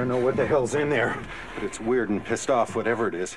don't know what the hell's in there, but it's weird and pissed off, whatever it is.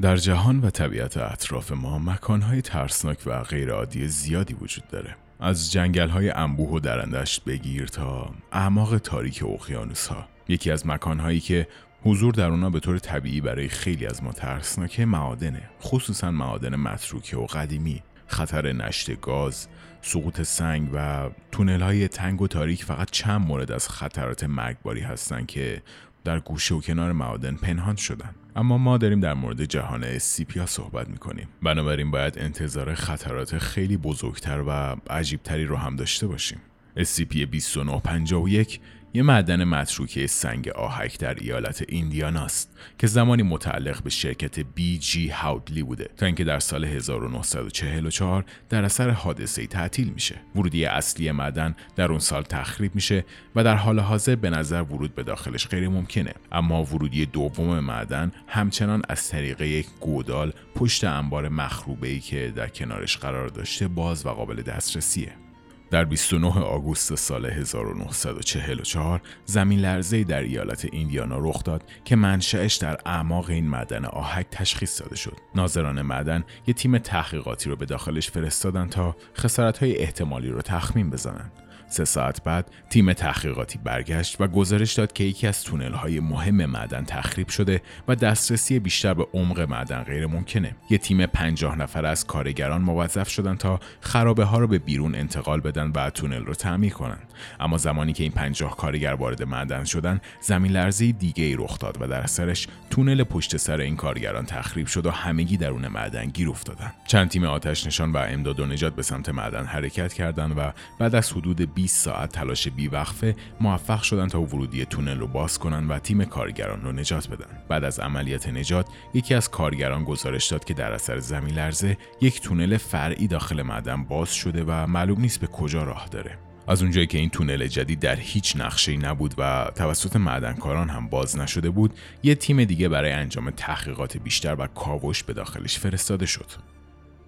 در جهان و طبیعت اطراف ما مکانهای ترسناک و غیرعادی زیادی وجود داره. از جنگل های انبوه و درندشت بگیر تا اعماق تاریک اقیانوس ها. یکی از مکانهایی که حضور در اونا به طور طبیعی برای خیلی از ما ترسناکه معادنه خصوصا معادن متروکه و قدیمی خطر نشت گاز سقوط سنگ و تونل های تنگ و تاریک فقط چند مورد از خطرات مرگباری هستند که در گوشه و کنار معادن پنهان شدن. اما ما داریم در مورد جهان اسیپیا صحبت می‌کنیم. بنابراین باید انتظار خطرات خیلی بزرگتر و عجیبتری رو هم داشته باشیم. SCP 2951 یه معدن متروکه سنگ آهک در ایالت ایندیاناست که زمانی متعلق به شرکت بی جی هاودلی بوده تا اینکه در سال 1944 در اثر حادثه تعطیل میشه. ورودی اصلی معدن در اون سال تخریب میشه و در حال حاضر به نظر ورود به داخلش غیر ممکنه اما ورودی دوم معدن همچنان از طریق یک گودال پشت انبار مخروبه ای که در کنارش قرار داشته باز و قابل دسترسیه. در 29 آگوست سال 1944 زمین لرزه در ایالت ایندیانا رخ داد که منشأش در اعماق این معدن آهک تشخیص داده شد. ناظران معدن یک تیم تحقیقاتی رو به داخلش فرستادن تا خسارت‌های احتمالی رو تخمین بزنند. سه ساعت بعد تیم تحقیقاتی برگشت و گزارش داد که یکی از تونل های مهم معدن تخریب شده و دسترسی بیشتر به عمق معدن غیر ممکنه. یه تیم پنجاه نفر از کارگران موظف شدن تا خرابه ها رو به بیرون انتقال بدن و تونل رو تعمیر کنند. اما زمانی که این پنجاه کارگر وارد معدن شدن، زمین لرزه دیگه ای رخ داد و در اثرش تونل پشت سر این کارگران تخریب شد و همگی درون معدن گیر افتادن. چند تیم آتش نشان و امداد و نجات به سمت معدن حرکت کردند و بعد از حدود 20 ساعت تلاش بیوقفه موفق شدن تا ورودی تونل رو باز کنن و تیم کارگران رو نجات بدن. بعد از عملیات نجات یکی از کارگران گزارش داد که در اثر زمین لرزه یک تونل فرعی داخل معدن باز شده و معلوم نیست به کجا راه داره. از اونجایی که این تونل جدید در هیچ نقشه نبود و توسط معدنکاران هم باز نشده بود، یه تیم دیگه برای انجام تحقیقات بیشتر و کاوش به داخلش فرستاده شد.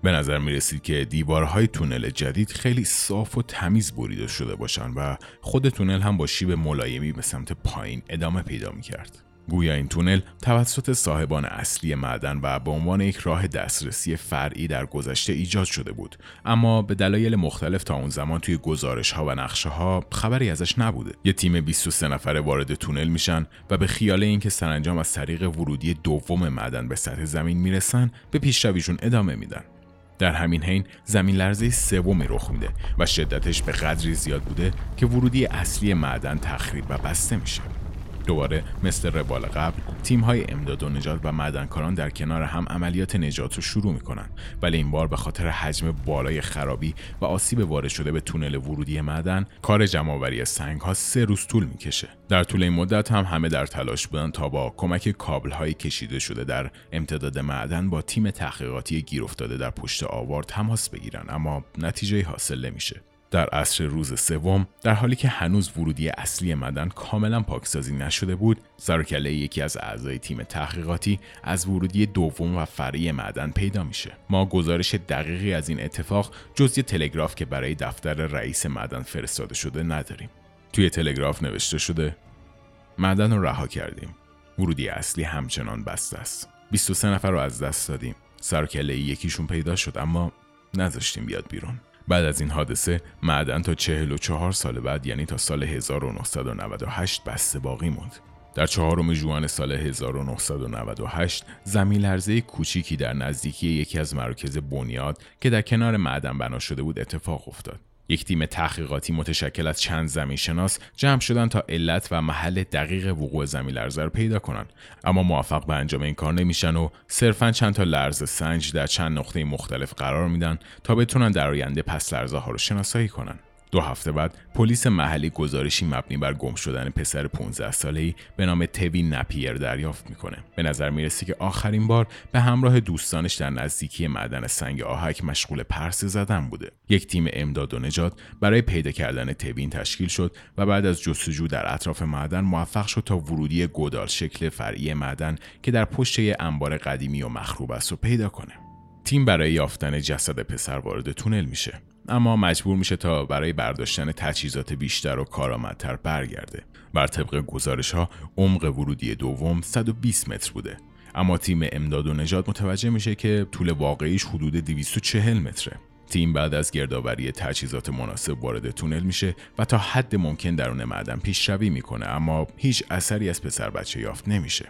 به نظر می رسید که دیوارهای تونل جدید خیلی صاف و تمیز بریده شده باشند و خود تونل هم با شیب ملایمی به سمت پایین ادامه پیدا می کرد. گویا این تونل توسط صاحبان اصلی معدن و به عنوان یک راه دسترسی فرعی در گذشته ایجاد شده بود. اما به دلایل مختلف تا اون زمان توی گزارش ها و نقشه ها خبری ازش نبوده. یه تیم 23 نفره وارد تونل میشن و به خیال اینکه سرانجام از طریق ورودی دوم معدن به سطح زمین می‌رسن به پیشرویشون ادامه میدن. در همین حین زمین لرزه سومی رخ میده و شدتش به قدری زیاد بوده که ورودی اصلی معدن تخریب و بسته میشه. دوباره مثل روال قبل تیم های امداد و نجات و معدنکاران در کنار هم عملیات نجات رو شروع می‌کنن. ولی این بار به خاطر حجم بالای خرابی و آسیب وارد شده به تونل ورودی معدن کار جمعآوری سنگ ها سه روز طول می‌کشه. در طول این مدت هم همه در تلاش بودن تا با کمک کابل های کشیده شده در امتداد معدن با تیم تحقیقاتی گیر افتاده در پشت آوار تماس بگیرن اما نتیجه حاصل نمیشه. در عصر روز سوم در حالی که هنوز ورودی اصلی مدن کاملا پاکسازی نشده بود سرکله یکی از اعضای تیم تحقیقاتی از ورودی دوم و فرعی معدن پیدا میشه. ما گزارش دقیقی از این اتفاق جز تلگراف که برای دفتر رئیس معدن فرستاده شده نداریم. توی تلگراف نوشته شده معدن رو رها کردیم. ورودی اصلی همچنان بسته است. 23 نفر رو از دست دادیم. سرکله یکیشون پیدا شد اما نذاشتیم بیاد بیرون. بعد از این حادثه معدن تا 44 سال بعد یعنی تا سال 1998 بسته باقی موند. در چهارم جوان سال 1998 زمین لرزه کوچیکی در نزدیکی یکی از مراکز بنیاد که در کنار معدن بنا شده بود اتفاق افتاد. یک تیم تحقیقاتی متشکل از چند زمین شناس جمع شدن تا علت و محل دقیق وقوع زمین لرزه رو پیدا کنند اما موفق به انجام این کار نمیشن و صرفا چند تا لرز سنج در چند نقطه مختلف قرار میدن تا بتونن در آینده پس لرزه ها رو شناسایی کنن. دو هفته بعد پلیس محلی گزارشی مبنی بر گم شدن پسر 15 ساله‌ای به نام توی نپیر دریافت می‌کنه. به نظر می‌رسی که آخرین بار به همراه دوستانش در نزدیکی معدن سنگ آهک مشغول پرسه زدن بوده. یک تیم امداد و نجات برای پیدا کردن توین تشکیل شد و بعد از جستجو در اطراف معدن موفق شد تا ورودی گودال شکل فرعی معدن که در پشت انبار قدیمی و مخروب است رو پیدا کنه. تیم برای یافتن جسد پسر وارد تونل میشه. اما مجبور میشه تا برای برداشتن تجهیزات بیشتر و کارآمدتر برگرده. بر طبق گزارش ها عمق ورودی دوم 120 متر بوده. اما تیم امداد و نجات متوجه میشه که طول واقعیش حدود 240 متره. تیم بعد از گردآوری تجهیزات مناسب وارد تونل میشه و تا حد ممکن درون معدن پیشروی می‌کنه اما هیچ اثری از پسر بچه یافت نمیشه.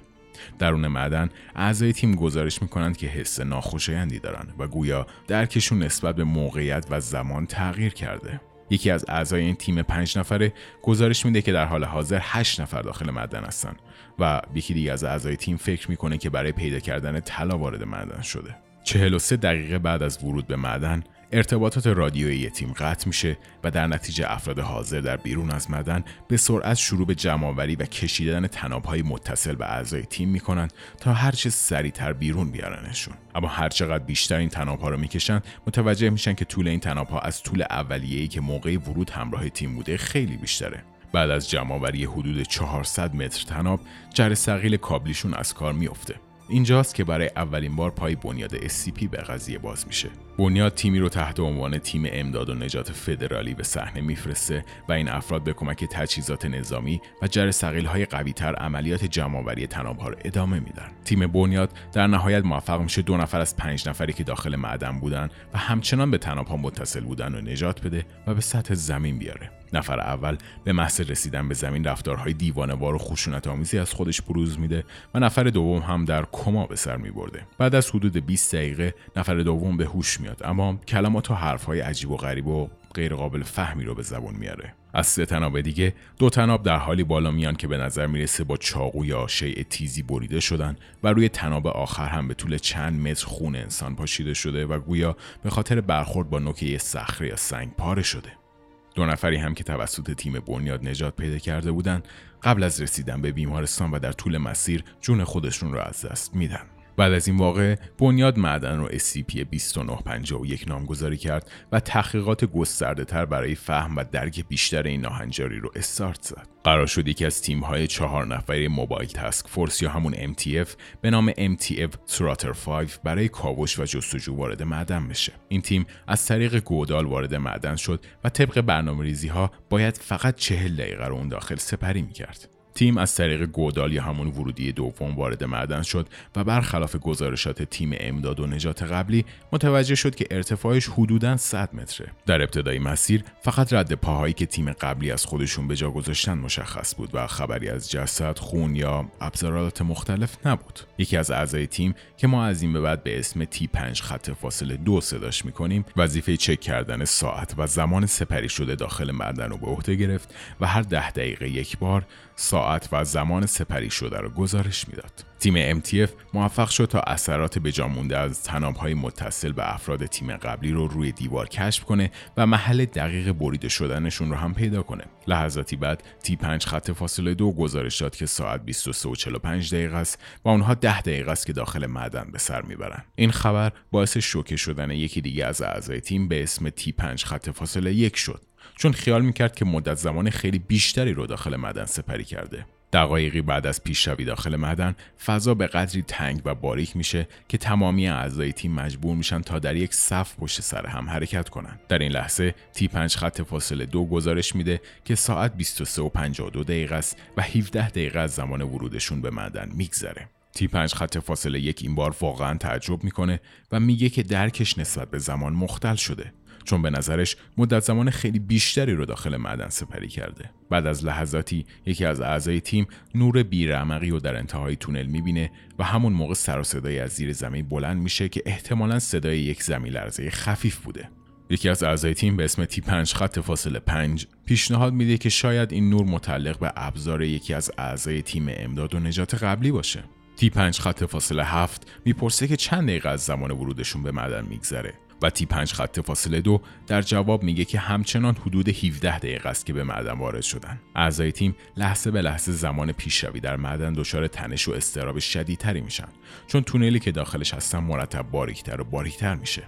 درون معدن اعضای تیم گزارش می‌کنند که حس ناخوشایندی دارن و گویا درکشون نسبت به موقعیت و زمان تغییر کرده. یکی از اعضای این تیم پنج نفره گزارش میده که در حال حاضر هشت نفر داخل معدن هستن و یکی دیگه از اعضای تیم فکر می‌کنه که برای پیدا کردن طلا وارد معدن شده. 43 دقیقه بعد از ورود به معدن ارتباطات رادیویی تیم قطع میشه و در نتیجه افراد حاضر در بیرون از مدن به سرعت شروع به جمعآوری و کشیدن تنابهای متصل به اعضای تیم می‌کنن تا هرچه سریعتر بیرون بیارنشون. اما هرچقدر بیشتر این تنابها رو می‌کشن متوجه میشن که طول این تنابها از طول اولیه‌ای که موقع ورود همراه تیم بوده خیلی بیشتره. بعد از جمعآوری حدود 400 متر تناب جر سقیل کابلیشون از کار میافته. اینجاست که برای اولین بار پای بنیاد SCP به قضیه باز میشه. بنیاد تیمی رو تحت عنوان تیم امداد و نجات فدرالی به صحنه میفرسته و این افراد به کمک تجهیزات نظامی و جر سقیل های قوی تر عملیات جمعآوری تنابها رو ادامه میدن. تیم بنیاد در نهایت موفق میشه دو نفر از پنج نفری که داخل معدن بودن و همچنان به تنابها متصل بودن و نجات بده و به سطح زمین بیاره. نفر اول به محض رسیدن به زمین رفتارهای دیوانوار و خشونت آمیزی از خودش بروز میده و نفر دوم هم در کما به سر میبرده. بعد از حدود 20 دقیقه نفر دوم به هوش میاد اما کلمات و حرفهای عجیب و غریب و غیرقابل فهمی رو به زبون میاره. از سه تناب دیگه دو تناب در حالی بالا میان که به نظر می‌رسه با چاقو یا شیء تیزی بریده شدن و روی تناب آخر هم به طول چند متر خون انسان پاشیده شده و گویا به خاطر برخورد با نوک صخره یا سنگ پاره شده. دو نفری هم که توسط تیم بنیاد نجات پیدا کرده بودند قبل از رسیدن به بیمارستان و در طول مسیر جون خودشون را از دست میدن. بعد از این واقع بنیاد معدن رو SCP-2951 نامگذاری کرد و تحقیقات گسترده تر برای فهم و درک بیشتر این ناهنجاری رو استارت زد. قرار شد یکی از تیم های چهار نفره موبایل تسک فورس یا همون MTF به نام MTF تراتر 5 برای کاوش و جستجو وارد معدن بشه. این تیم از طریق گودال وارد معدن شد و طبق برنامه ریزی ها باید فقط چهل دقیقه رو اون داخل سپری می‌کرد. تیم از طریق گودال یا همون ورودی دوم وارد معدن شد و برخلاف گزارشات تیم امداد و نجات قبلی متوجه شد که ارتفاعش حدوداً 100 متره. در ابتدای مسیر فقط رد پاهایی که تیم قبلی از خودشون به جا گذاشتن مشخص بود و خبری از جسد، خون یا ابزارات مختلف نبود. یکی از اعضای تیم که ما از این به بعد به اسم تی 5 خط فاصله دو صداش می‌کنیم وظیفه چک کردن ساعت و زمان سپری شده داخل معدن رو به عهده گرفت و هر ده دقیقه یک بار ساعت و زمان سپری شده را گزارش می‌داد. تیم MTF موفق شد تا اثرات به مونده از های متصل به افراد تیم قبلی رو روی دیوار کشف کنه و محل دقیق بریده شدنشون رو هم پیدا کنه. لحظاتی بعد تی 5 خط فاصله دو گزارش داد که ساعت 23 و 45 دقیقه است و اونها 10 دقیقه است که داخل معدن به سر می‌برن. این خبر باعث شوکه شدن یکی دیگه از اعضای تیم به اسم تی 5 خط فاصله یک شد چون خیال می‌کرد که مدت زمان خیلی بیشتری رو داخل معدن سپری کرده. دقایقی بعد از پیشروی داخل معدن فضا به قدری تنگ و باریک میشه که تمامی اعضای تیم مجبور میشن تا در یک صف پشت سر هم حرکت کنن. در این لحظه تی 5 خط فاصله دو گزارش میده که ساعت 23 و 52 دقیقه است و 17 دقیقه از زمان ورودشون به معدن میگذره. تی 5 خط فاصله یک این بار واقعا تعجب می‌کنه و میگه که درکش نسبت به زمان مختل شده. چون به نظرش مدت زمان خیلی بیشتری رو داخل معدن سپری کرده. بعد از لحظاتی یکی از اعضای تیم نور بیرمقی رو در انتهای تونل می‌بینه و همون موقع سر و صدایی از زیر زمین بلند میشه که احتمالا صدای یک زمین لرزه خفیف بوده. یکی از اعضای تیم به اسم تی 5 خط فاصله 5 پیشنهاد میده که شاید این نور متعلق به ابزار یکی از اعضای تیم امداد و نجات قبلی باشه. تی 5 خط فاصله 7 می‌پرسه که چند دقیقه از زمان ورودشون به معدن میگذره. و تی 5 خط فاصله دو در جواب میگه که همچنان حدود 17 دقیقه است که به معدن وارد شدن. اعضای تیم لحظه به لحظه زمان پیشروی در معدن دچار تنش و استراب شدیدتری میشن چون تونلی که داخلش هستن مرتب باریکتر و باریکتر میشه.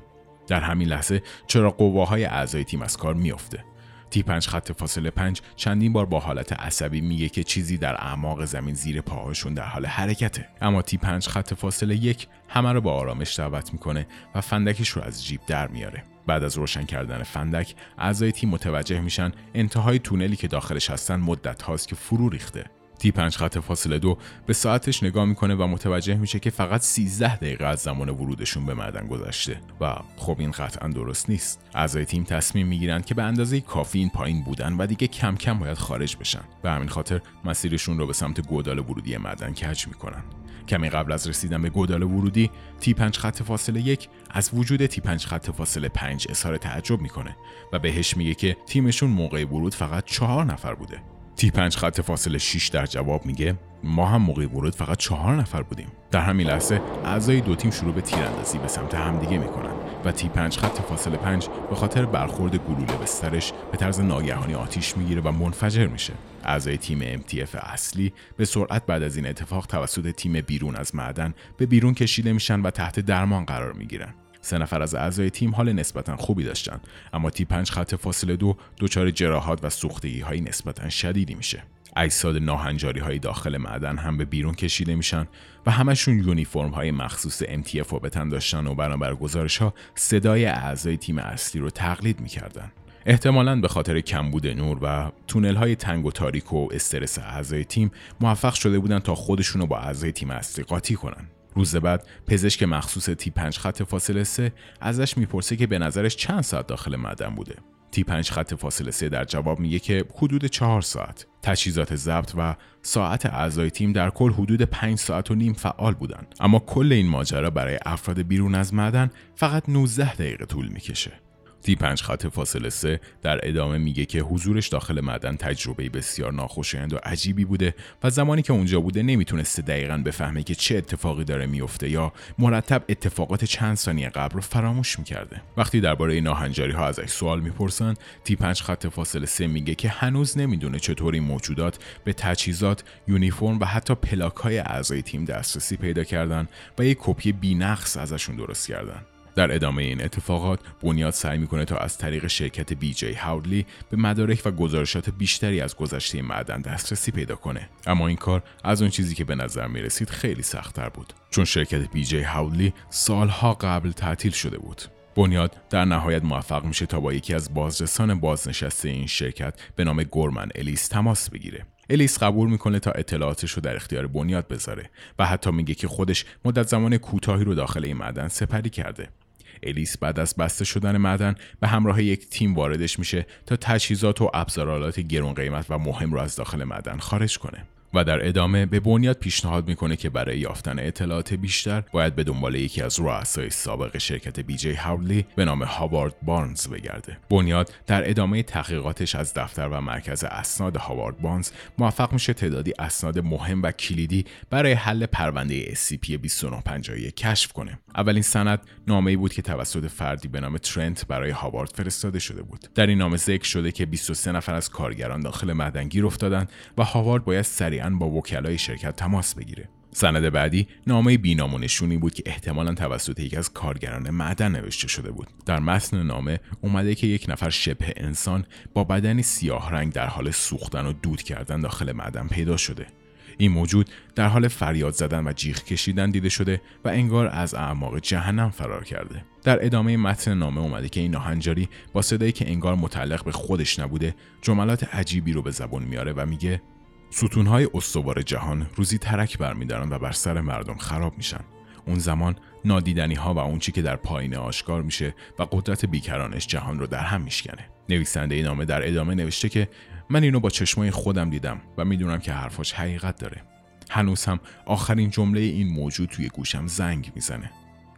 در همین لحظه چرا قواهای اعضای تیم از کار میافته تی پنج خط فاصله پنج چندین بار با حالت عصبی میگه که چیزی در اعماق زمین زیر پاهاشون در حال حرکته. اما تی پنج خط فاصله یک همه رو با آرامش دعوت می‌کنه و فندکش رو از جیب در میاره. بعد از روشن کردن فندک اعضای تیم متوجه میشن انتهای تونلی که داخلش هستن مدت هاست که فرو ریخته. تی پنج خط فاصله دو به ساعتش نگاه می‌کنه و متوجه میشه که فقط 13 دقیقه از زمان ورودشون به معدن گذشته. و خب این قطعا درست نیست. اعضای تیم تصمیم می‌گیرند که به اندازه کافی این پایین بودن و دیگه کم کم باید خارج بشن. به همین خاطر مسیرشون رو به سمت گودال ورودی معدن کج می‌کنن. کمی قبل از رسیدن به گودال ورودی تی پنج خط فاصله یک از وجود تی پنج خط فاصله پنج اظهار تعجب می‌کنه و بهش میگه که تیمشون موقع ورود فقط چهار نفر بوده. تی پنج خط فاصله 6 در جواب میگه ما هم موقع ورود فقط چهار نفر بودیم. در همین لحظه اعضای دو تیم شروع به تیراندازی به سمت همدیگه می‌کنن و تی پنج خط فاصله پنج به خاطر برخورد گلوله به سرش به طرز ناگهانی آتیش می‌گیره و منفجر میشه. اعضای تیم MTF اصلی به سرعت بعد از این اتفاق توسط تیم بیرون از معدن به بیرون کشیده میشن و تحت درمان قرار می‌گیرن. سه نفر از اعضای تیم حال نسبتا خوبی داشتن اما تی پنج خط فاصله دو دچار جراحات و سوختگی های نسبتا شدیدی میشه. اجساد ناهنجاری های داخل معدن هم به بیرون کشیده میشن و همشون یونیفرم های مخصوص MTF رو به تن داشتن و بنابر گزارش ها صدای اعضای تیم اصلی رو تقلید می‌کردن. احتمالا به خاطر کمبود نور و تونل های تنگ و تاریک و استرس اعضای تیم موفق شده بودن تا خودشون رو با اعضای تیم اصلی قاطی کنن. روز بعد پزشک مخصوص تی 5 خط فاصله 3 ازش می‌پرسه که به نظرش چند ساعت داخل معدن بوده. تی 5 خط فاصله 3 در جواب میگه که حدود 4 ساعت. تجهیزات ضبط و ساعت اعضای تیم در کل حدود 5 ساعت و نیم فعال بودند. اما کل این ماجرا برای افراد بیرون از معدن فقط 19 دقیقه طول می‌کشه. تی پنج خط فاصله سه در ادامه میگه که حضورش داخل معدن تجربه بسیار ناخوشایند و عجیبی بوده و زمانی که اونجا بوده نمی‌تونسته دقیقا بفهمه که چه اتفاقی داره میفته یا مرتب اتفاقات چند ثانیه قبل رو فراموش می‌کرده. وقتی درباره ناهنجاری ها ازش سوال می‌پرسن تی پنج خط فاصله سه میگه که هنوز نمی‌دونه چطوری موجودات به تجهیزات یونیفرم و حتی پلاک های اعضای تیم دسترسی پیدا کردن و یک کپی بینقص ازشون درست کردن. در ادامه این اتفاقات بنیاد سعی می‌کنه تا از طریق شرکت بی جی هاودلی به مدارک و گزارشات بیشتری از گذشته معدن دسترسی پیدا کنه. اما این کار از اون چیزی که به نظر می رسید خیلی سختتر بود چون شرکت بی جی هاودلی سالها قبل تعطیل شده بود. بنیاد در نهایت موفق میشه تا با یکی از بازرسان بازنشسته این شرکت به نام گورمن الیس تماس بگیره. الیس قبول می‌کنه تا اطلاعاتش رو در اختیار بنیاد بذاره و حتی میگه که خودش مدت زمان کوتاهی رو داخل این معدن سپری کرده. الیس بعد از بسته شدن معدن به همراه یک تیم واردش میشه تا تجهیزات و ابزارالات گرون قیمت و مهم رو از داخل معدن خارج کنه. و در ادامه به بنیاد پیشنهاد می‌کنه که برای یافتن اطلاعات بیشتر باید به دنبال یکی از رؤسای سابق شرکت بی جی هاولی به نام هاوارد بارنز بگرده. بنیاد در ادامه تحقیقاتش از دفتر و مرکز اسناد هاوارد بارنز موفق میشه تعدادی اسناد مهم و کلیدی برای حل پرونده SCP 2951 کشف کنه. اولین سند نامه بود که توسط فردی به نام ترنت برای هاوارد فرستاده شده بود. در این نامه ذکر شده که 23 نفر از کارگران داخل معدن گیر افتادند و هاوارد باید سریع با وکلای شرکت تماس بگیره. سند بعدی نامه بینام و نشونی بود که احتمالا توسط یکی از کارگران معدن نوشته شده بود. در متن نامه اومده که یک نفر شبه انسان با بدنی سیاه رنگ در حال سوختن و دود کردن داخل معدن پیدا شده. این موجود در حال فریاد زدن و جیغ کشیدن دیده شده و انگار از اعماق جهنم فرار کرده. در ادامه متن نامه اومده که این ناهنجاری با صدایی که انگار متعلق به خودش نبوده جملات عجیبی رو به زبون میاره و میگه ستونهای استوار جهان روزی ترک برمیدارن و بر سر مردم خراب میشن. اون زمان نادیدنی ها و اون چی که در پایین آشکار میشه و قدرت بیکرانش جهان رو در هم میشکنه. نویسنده این نامه در ادامه نوشته که من اینو با چشمای خودم دیدم و می‌دونم که حرفاش حقیقت داره. هنوز هم آخرین جمله این موجود توی گوشم زنگ می‌زنه.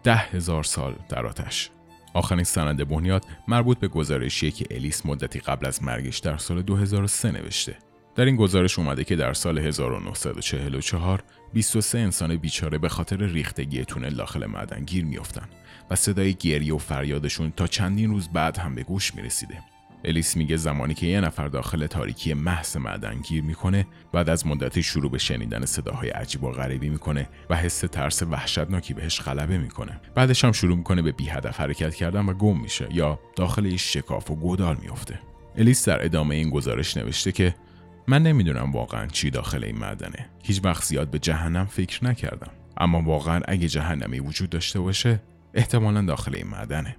ده هزار سال در آتش. آخرین سند بنیاد مربوط به گزارشیه که الیس مدتی قبل از مرگش در سال 2003 نوشته. در این گزارش اومده که در سال 1944 23 انسان بیچاره به خاطر ریختگی تونل داخل معدن گیر میافتن و صدای گریه و فریادشون تا چندین روز بعد هم به گوش می‌رسیده. الیس میگه زمانی که یه نفر داخل تاریکی محض معدن گیر می‌کنه بعد از مدتی شروع به شنیدن صداهای عجیب و غریبی می‌کنه و حس ترس وحشتناکی بهش غلبه می‌کنه بعدش هم شروع می‌کنه به بی هدف حرکت کردن و گم میشه یا داخل شکاف و گودال میفته الیس در ادامه این گزارش نوشته که من نمی‌دونم واقعا چی داخل این معدنه. هیچ وقت زیاد به جهنم فکر نکردم. اما واقعا اگه جهنمی وجود داشته باشه احتمالا داخل این معدنه.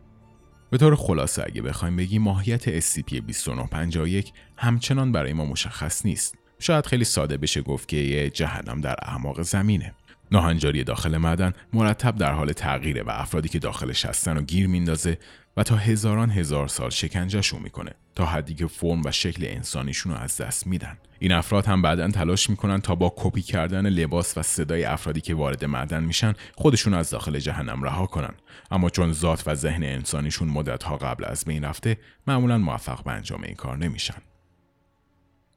به طور خلاصه اگه بخوایم بگیم ماهیت SCP-2951 همچنان برای ما مشخص نیست. شاید خیلی ساده بشه گفت که یه جهنم در اعماق زمینه. ناهنجاری داخل معدن مرتب در حال تغییره و افرادی که داخلش هستن و گیر میندازه و تا هزاران هزار سال شکنجهشون می‌کنه تا حدی که فرم و شکل انسانیشون رو از دست میدن. این افراد هم بعدا تلاش می‌کنن تا با کپی کردن لباس و صدای افرادی که وارد معدن میشن خودشون از داخل جهنم رها کنن. اما چون ذات و ذهن انسانیشون مدتها قبل از بین رفته معمولا موفق به انجام این کار نمیشن.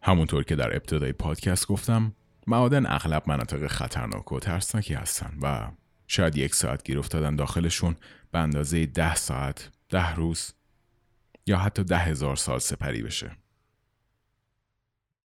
همونطور که در ابتدای پادکست گفتم معادن اغلب مناطق خطرناک و ترسناکی هستن و شاید یک ساعت گیر افتادن داخلشون به اندازه ده ساعت، ده روز یا حتی ده هزار سال سپری بشه.